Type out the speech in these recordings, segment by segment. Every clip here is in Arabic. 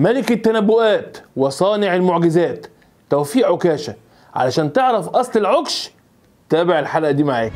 ملك التنبؤات وصانع المعجزات. توفيق عكاشة. علشان تعرف أصل العكش تابع الحلقة دي معاك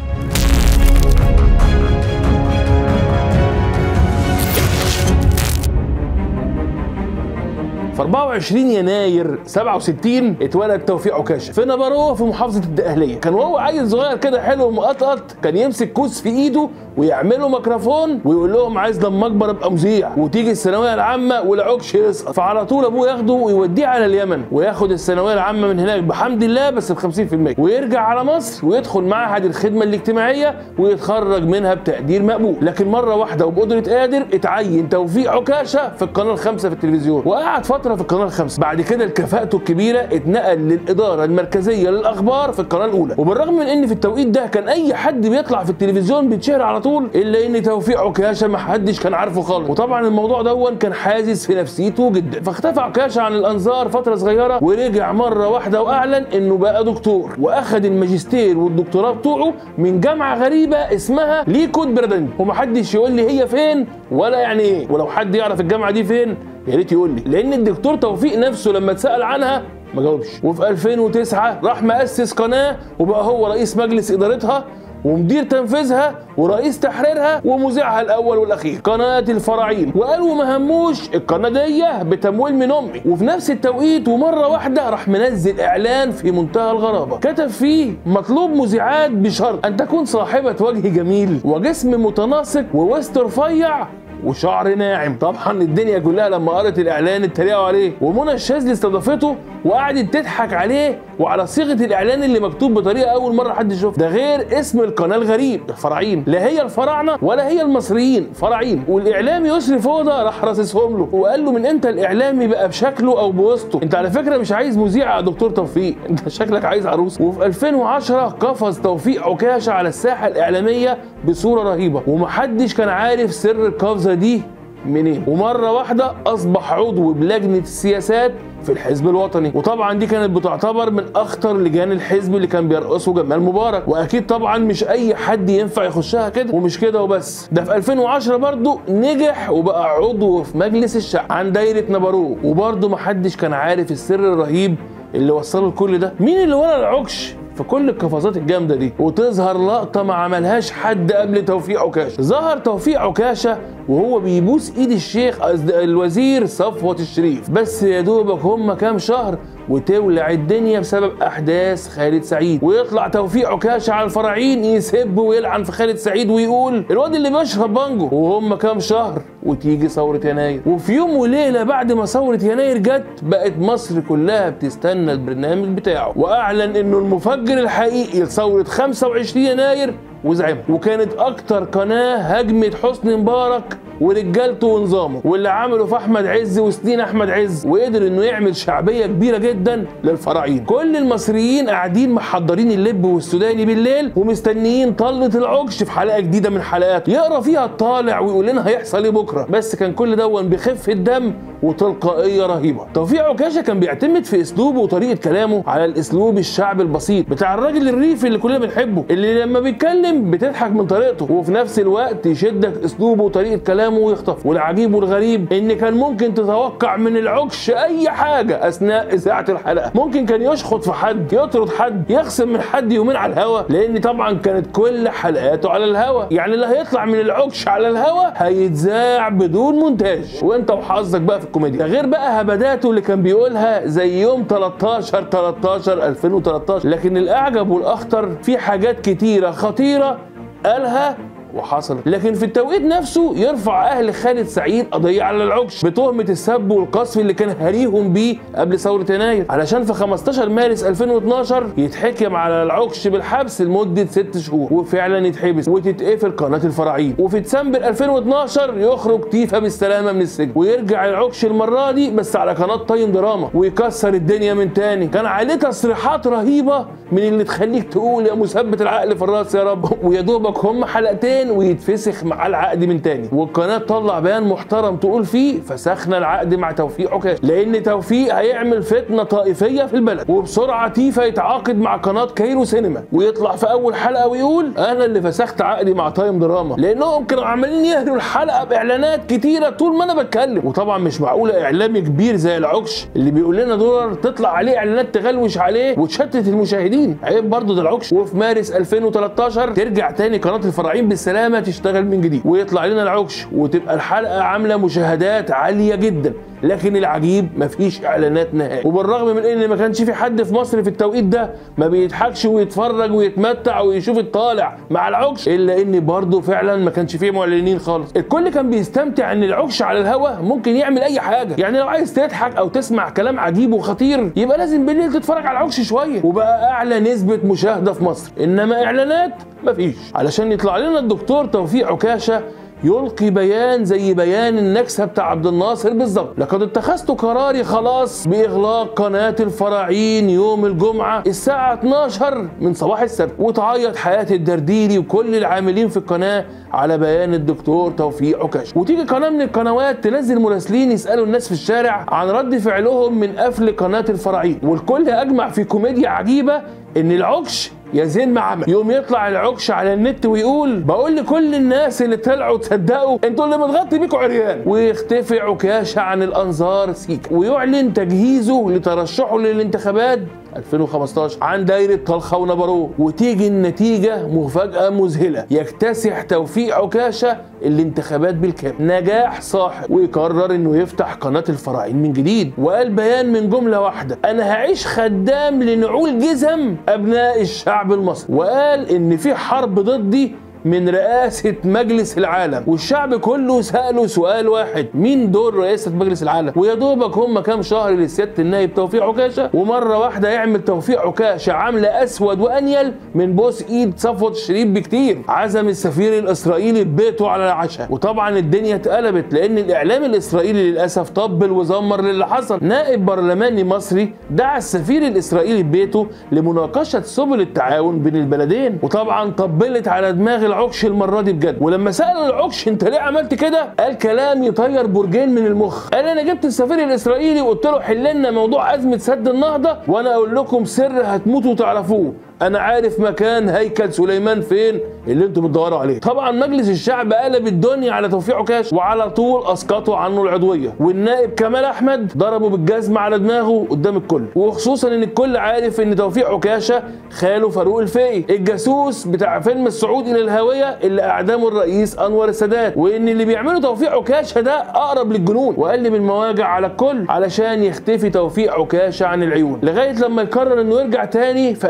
في 24 يناير 67 اتولد توفيق عكاشة. في نبروه في محافظة الدقهليه كان وهو عيل صغير كده حلو ومقطقط كان يمسك كوس في إيده ويعمله ميكروفون ويقول لهم عايز لما أكبر أبقى مذيع. وتيجي الثانوية العامة والعكش يسقط. فعلى طول أبوه ياخده ويوديه على اليمن وياخد الثانوية العامة من هناك بحمد الله بس ب 50% ويرجع على مصر ويدخل معهد الخدمة الاجتماعية ويتخرج منها بتقدير مقبول. لكن مرة واحدة وبقدرة قادر اتعين توفيق عكاشة في القناة الخامسة في التلفزيون. وقعد فترة في القناه الخامسه بعد كده لكفاءته الكبيرة اتنقل للإدارة المركزية للأخبار في القناه الأولى. وبالرغم من إن في التوقيت ده كان أي حد بيطلع في التلفزيون بيتشهر على طول إلا إن توفيق عكاشه ما حدش كان عارفه خالص. وطبعا الموضوع دون كان حازز في نفسيته جدا. فاختفى عكاشة عن الأنظار فترة صغيرة ورجع مرة واحدة وأعلن إنه بقى دكتور. واخد الماجستير والدكتوراه بتوعه من جامعة غريبة اسمها ليكود بردن ومحدش يقول لي هي فين ولا يعني إيه. ولو حد يعرف الجامعة دي فين يا ريت يقول لي. لأن الدكتور توفيق نفسه لما اتسأل عنها ما جاوبش. وفي 2009 راح مؤسس قناة وبقى هو رئيس مجلس إدارتها ومدير تنفيذها ورئيس تحريرها ومذيعها الأول والأخير. قناة الفراعين. وقالوا ما هموش القناة دي بتمويل من أمي. وفي نفس التوقيت ومرة واحدة راح منزل إعلان في منتهى الغرابة. كتب فيه مطلوب مذيعات بشرط أن تكون صاحبة وجه جميل وجسم متناسق ووسط رفيع وشعر ناعم. طبعا الدنيا كلها لما قرت الإعلان اتريقوا عليه ومنى الشاذلي استضافته وقعدت تضحك عليه وعلى صيغة الإعلان اللي مكتوب بطريقة أول مرة حد يشوفها. ده غير اسم القناة الغريب الفراعين لا هي الفراعنة ولا هي المصريين فراعين. والاعلامي يسري فوضى راح راسسهم له. وقال له من إمتى الاعلامي بقى بشكله أو بوسطه أنت على فكرة مش عايز مذيع يا دكتور توفيق. أنت شكلك عايز عروس. وفي 2010 قفز توفيق عكاشة على الساحة الإعلامية بصورة رهيبة. ومحدش كان عارف سر القفزة دي. منين ومرة واحدة أصبح عضو بلجنة السياسات في الحزب الوطني. وطبعا دي كانت بتعتبر من أخطر لجان الحزب اللي كان بيرقصه جمال مبارك. وأكيد طبعا مش أي حد ينفع يخشها كده. ومش كده وبس. ده في 2010 برضه نجح وبقى عضو في مجلس الشعب عن دايرة نبارو وبرضه محدش كان عارف السر الرهيب اللي وصله لكل ده. مين اللي ورا العكش؟ في كل القفزات الجامدة دي وتظهر لقطة ما عملهاش حد قبل توفيق عكاشة. ظهر توفيق عكاشة وهو بيبوس إيد الشيخ الوزير صفوت الشريف. بس يا دوبك هم كام شهر وتولع الدنيا بسبب أحداث خالد سعيد. ويطلع توفيق عكاشه على الفراعين يسب ويلعن في خالد سعيد ويقول الواد اللي بيشرب بانجو وهم كام شهر وتيجي ثورة يناير. وفي يوم وليلة بعد ما ثورة يناير جت بقت مصر كلها بتستنى البرنامج بتاعه. وأعلن إنه المفجر الحقيقي لثورة 25 يناير وزعمها. وكانت أكتر قناة هجمت حسني مبارك ورجالته ونظامه واللي عمله في أحمد عز وسنين أحمد عز وقدر إنه يعمل شعبية كبيرة جدا للفراعين كل المصريين قاعدين محضرين اللب والسوداني بالليل ومستنيين طلة العكش في حلقة جديدة من حلقاته. يقرأ فيها الطالع ويقول لنا هيحصل إيه بكرة. بس كان كل دون بخفه دم وتلقائية رهيبة. توفيق عكاشة كان بيعتمد في أسلوبه وطريقة كلامه على الأسلوب الشعبي البسيط بتاع الراجل الريفي اللي كلنا بنحبه اللي لما بيتكلم بتضحك من طريقته وفي نفس الوقت يشدك أسلوبه وطريقة كلامه ويخطف. والعجيب والغريب إن كان ممكن تتوقع من العكش أي حاجة أثناء إذاعة الحلقة. ممكن كان يشخط في حد يطرد حد يخصم من حد يومين على الهوا لأن طبعا كانت كل حلقاته على الهوا. يعني اللي هيطلع من العكش على الهوا هيتذاع بدون مونتاج. وأنت وحظك بقى في الكوميديا. ده غير بقى هبداته اللي كان بيقولها زي يوم 13 13 2013 لكن الأعجب والأخطر في حاجات كتيرة خطيرة قالها وحصلت لكن في التوقيت نفسه يرفع أهل خالد سعيد قضية على العكش بتهمة السب والقذف اللي كان هريهم بيه قبل ثورة يناير. علشان في 15 مارس 2012 يتحكم على العكش بالحبس لمدة ست شهور. وفعلا يتحبس وتتقفل قناة الفراعين وفي ديسمبر 2012 يخرج تيفا بالسلامة من السجن. ويرجع العكش المرة دي بس على قناة تايم دراما. ويكسر الدنيا من تاني. كان عليه تصريحات رهيبة من اللي تخليك تقول يا مثبت العقل في الرأس يا رب. ويا دوبك هم حلقتين سنتين ويتفسخ مع العقد من تاني. والقناة تطلع بيان محترم تقول فيه فسخنا العقد مع توفيق عكاشة لأن توفيق هيعمل فتنة طائفية في البلد. وبسرعة تيفا يتعاقد مع قناة كايرو سينما. ويطلع في أول حلقة ويقول أنا اللي فسخت عقدي مع تايم دراما. لأنهم كانوا عمالين يهروا الحلقة بإعلانات كتيرة طول ما أنا بتكلم. وطبعا مش معقولة إعلامي كبير زي العكش اللي بيقول لنا دولار تطلع عليه إعلانات تغلوش عليه وتشتت المشاهدين. عيب برضه ده العكش. وفي مارس 2013 ترجع تاني قناة الفراعين بالسلامه تشتغل من جديد ويطلع لنا العكش وتبقى الحلقة عاملة مشاهدات عالية جدا. لكن العجيب مفيش إعلانات نهائي. وبالرغم من إن ما كانش في حد في مصر في التوقيت ده ما بيضحكش ويتفرج ويتمتع ويشوف الطالع مع العكش إلا إن برضه فعلا ما كانش فيه معلنين خالص. الكل كان بيستمتع إن العكش على الهوا ممكن يعمل أي حاجة. يعني لو عايز تضحك أو تسمع كلام عجيب وخطير يبقى لازم بالليل تتفرج على العكش شوية. وبقى أعلى نسبة مشاهدة في مصر. إنما إعلانات مفيش. علشان يطلع لنا الدكتور توفيق عكاشة يلقي بيان زي بيان النكسة بتاع عبد الناصر بالظبط. لقد اتخذت قراري خلاص بإغلاق قناة الفراعين يوم الجمعة الساعة 12 من صباح السبت. وتعيط حياة الدرديري وكل العاملين في القناة على بيان الدكتور توفيق عكاشة. وتيجي قناة من القنوات تنزل مراسلين يسألوا الناس في الشارع عن رد فعلهم من قفل قناة الفراعين. والكل أجمع في كوميديا عجيبة إن العكش يا زين ما عمل. يوم يطلع العكش على النت ويقول بقول لكل الناس اللي طلعوا تصدقوا أنتوا اللي متغطي بيكوا عريان. ويختفي عكاشه عن الأنظار سيكا. ويعلن تجهيزه لترشحه للانتخابات. 2015 عن دايرة طلخة ونبروه وتيجي النتيجة مفاجأة مذهلة. يكتسح توفيق عكاشة الانتخابات بالكامل. نجاح صاحب. ويقرر إنه يفتح قناة الفراعين من جديد. وقال بيان من جملة واحدة. أنا هعيش خدام لنعول جزم أبناء الشعب المصري. وقال إن في حرب ضدي من رئاسة مجلس العالم والشعب كله سأله سؤال واحد مين دور رئاسة مجلس العالم؟ ويا دوبك هم كام شهر لسيادة النائب توفيق عكاشة ومرة واحدة يعمل توفيق عكاشة عاملة أسود وأنيل من بوس إيد صفوة الشريف بكتير عزم السفير الإسرائيلي ببيته على العشاء. وطبعا الدنيا اتقلبت لأن الإعلام الإسرائيلي للأسف طبل وزمر للي حصل. نائب برلماني مصري دعا السفير الإسرائيلي ببيته لمناقشة سبل التعاون بين البلدين وطبعا طبلت على دماغ العكش المرة دي بجد. ولما سأل العكش انت ليه عملت كده؟ قال كلام يطير برجين من المخ. قال أنا جبت السفير الإسرائيلي وقلت له حل لنا موضوع أزمة سد النهضة وأنا أقول لكم سر هتموتوا تعرفوه أنا عارف مكان هيكل سليمان فين اللي أنتم بتدوروا عليه. طبعا مجلس الشعب قلب الدنيا على توفيق عكاش وعلى طول أسقطوا عنه العضوية. والنائب كمال أحمد ضربه بالجزمه على دماغه قدام الكل. وخصوصا إن الكل عارف إن توفيق عكاشه خاله فاروق الفقي. الجاسوس بتاع فيلم الصعود إلى الهاويه اللي اعدامه الرئيس أنور السادات. وإن اللي بيعمله توفيق عكاشه ده أقرب للجنون. وقلب المواجع على الكل علشان يختفي توفيق عكاشه عن العيون. لغاية لما يقرر إنه يرجع تاني في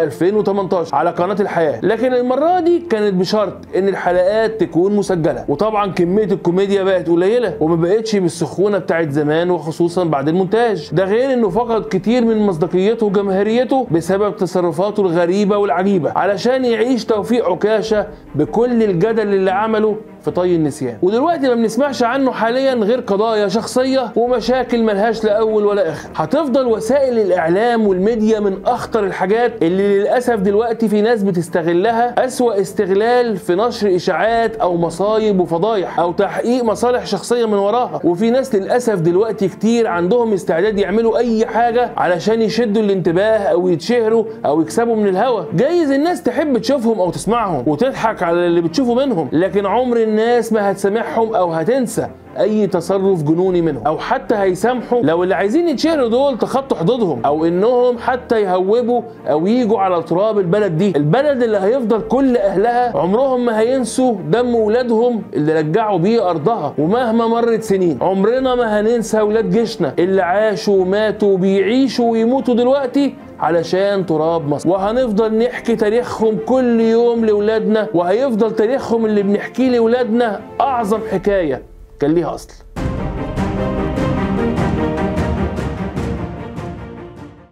2018 على قناة الحياة. لكن المرة دي كانت بشرط إن الحلقات تكون مسجلة. وطبعا كمية الكوميديا بقت قليلة وما بقتش بالسخونة بتاعت زمان وخصوصا بعد المونتاج. ده غير إنه فقد كتير من مصداقيته وجماهيريته بسبب تصرفاته الغريبة والعجيبة علشان يعيش توفيق عكاشة بكل الجدل اللي عمله في طي النسيان. ودلوقتي ما بنسمعش عنه حاليا غير قضايا شخصية ومشاكل ملهاش لا أول ولا آخر. هتفضل وسائل الإعلام والميديا من أخطر الحاجات اللي للأسف دلوقتي في ناس بتستغلها أسوأ استغلال في نشر إشاعات أو مصايب وفضايح أو تحقيق مصالح شخصية من وراها. وفي ناس للأسف دلوقتي كتير عندهم استعداد يعملوا أي حاجة علشان يشدوا الانتباه أو يتشهروا أو يكسبوا من الهوا جايز الناس تحب تشوفهم أو تسمعهم وتضحك على اللي بتشوفه منهم لكن عمر الناس ما هتسامحهم أو هتنسى. أي تصرف جنوني منهم. أو حتى هيسامحوا لو اللي عايزين يتشهروا دول تخطوا حدودهم. أو إنهم حتى يهوبوا أو يجوا على تراب البلد دي. البلد اللي هيفضل كل أهلها عمرهم ما هينسوا دم ولادهم اللي رجعوا بيه أرضها. ومهما مرت سنين عمرنا ما هننسى ولاد جيشنا اللي عاشوا وماتوا وبيعيشوا ويموتوا دلوقتي علشان تراب مصر. وهنفضل نحكي تاريخهم كل يوم لاولادنا وهيفضل تاريخهم اللي بنحكيه لاولادنا أعظم حكاية. كان ليها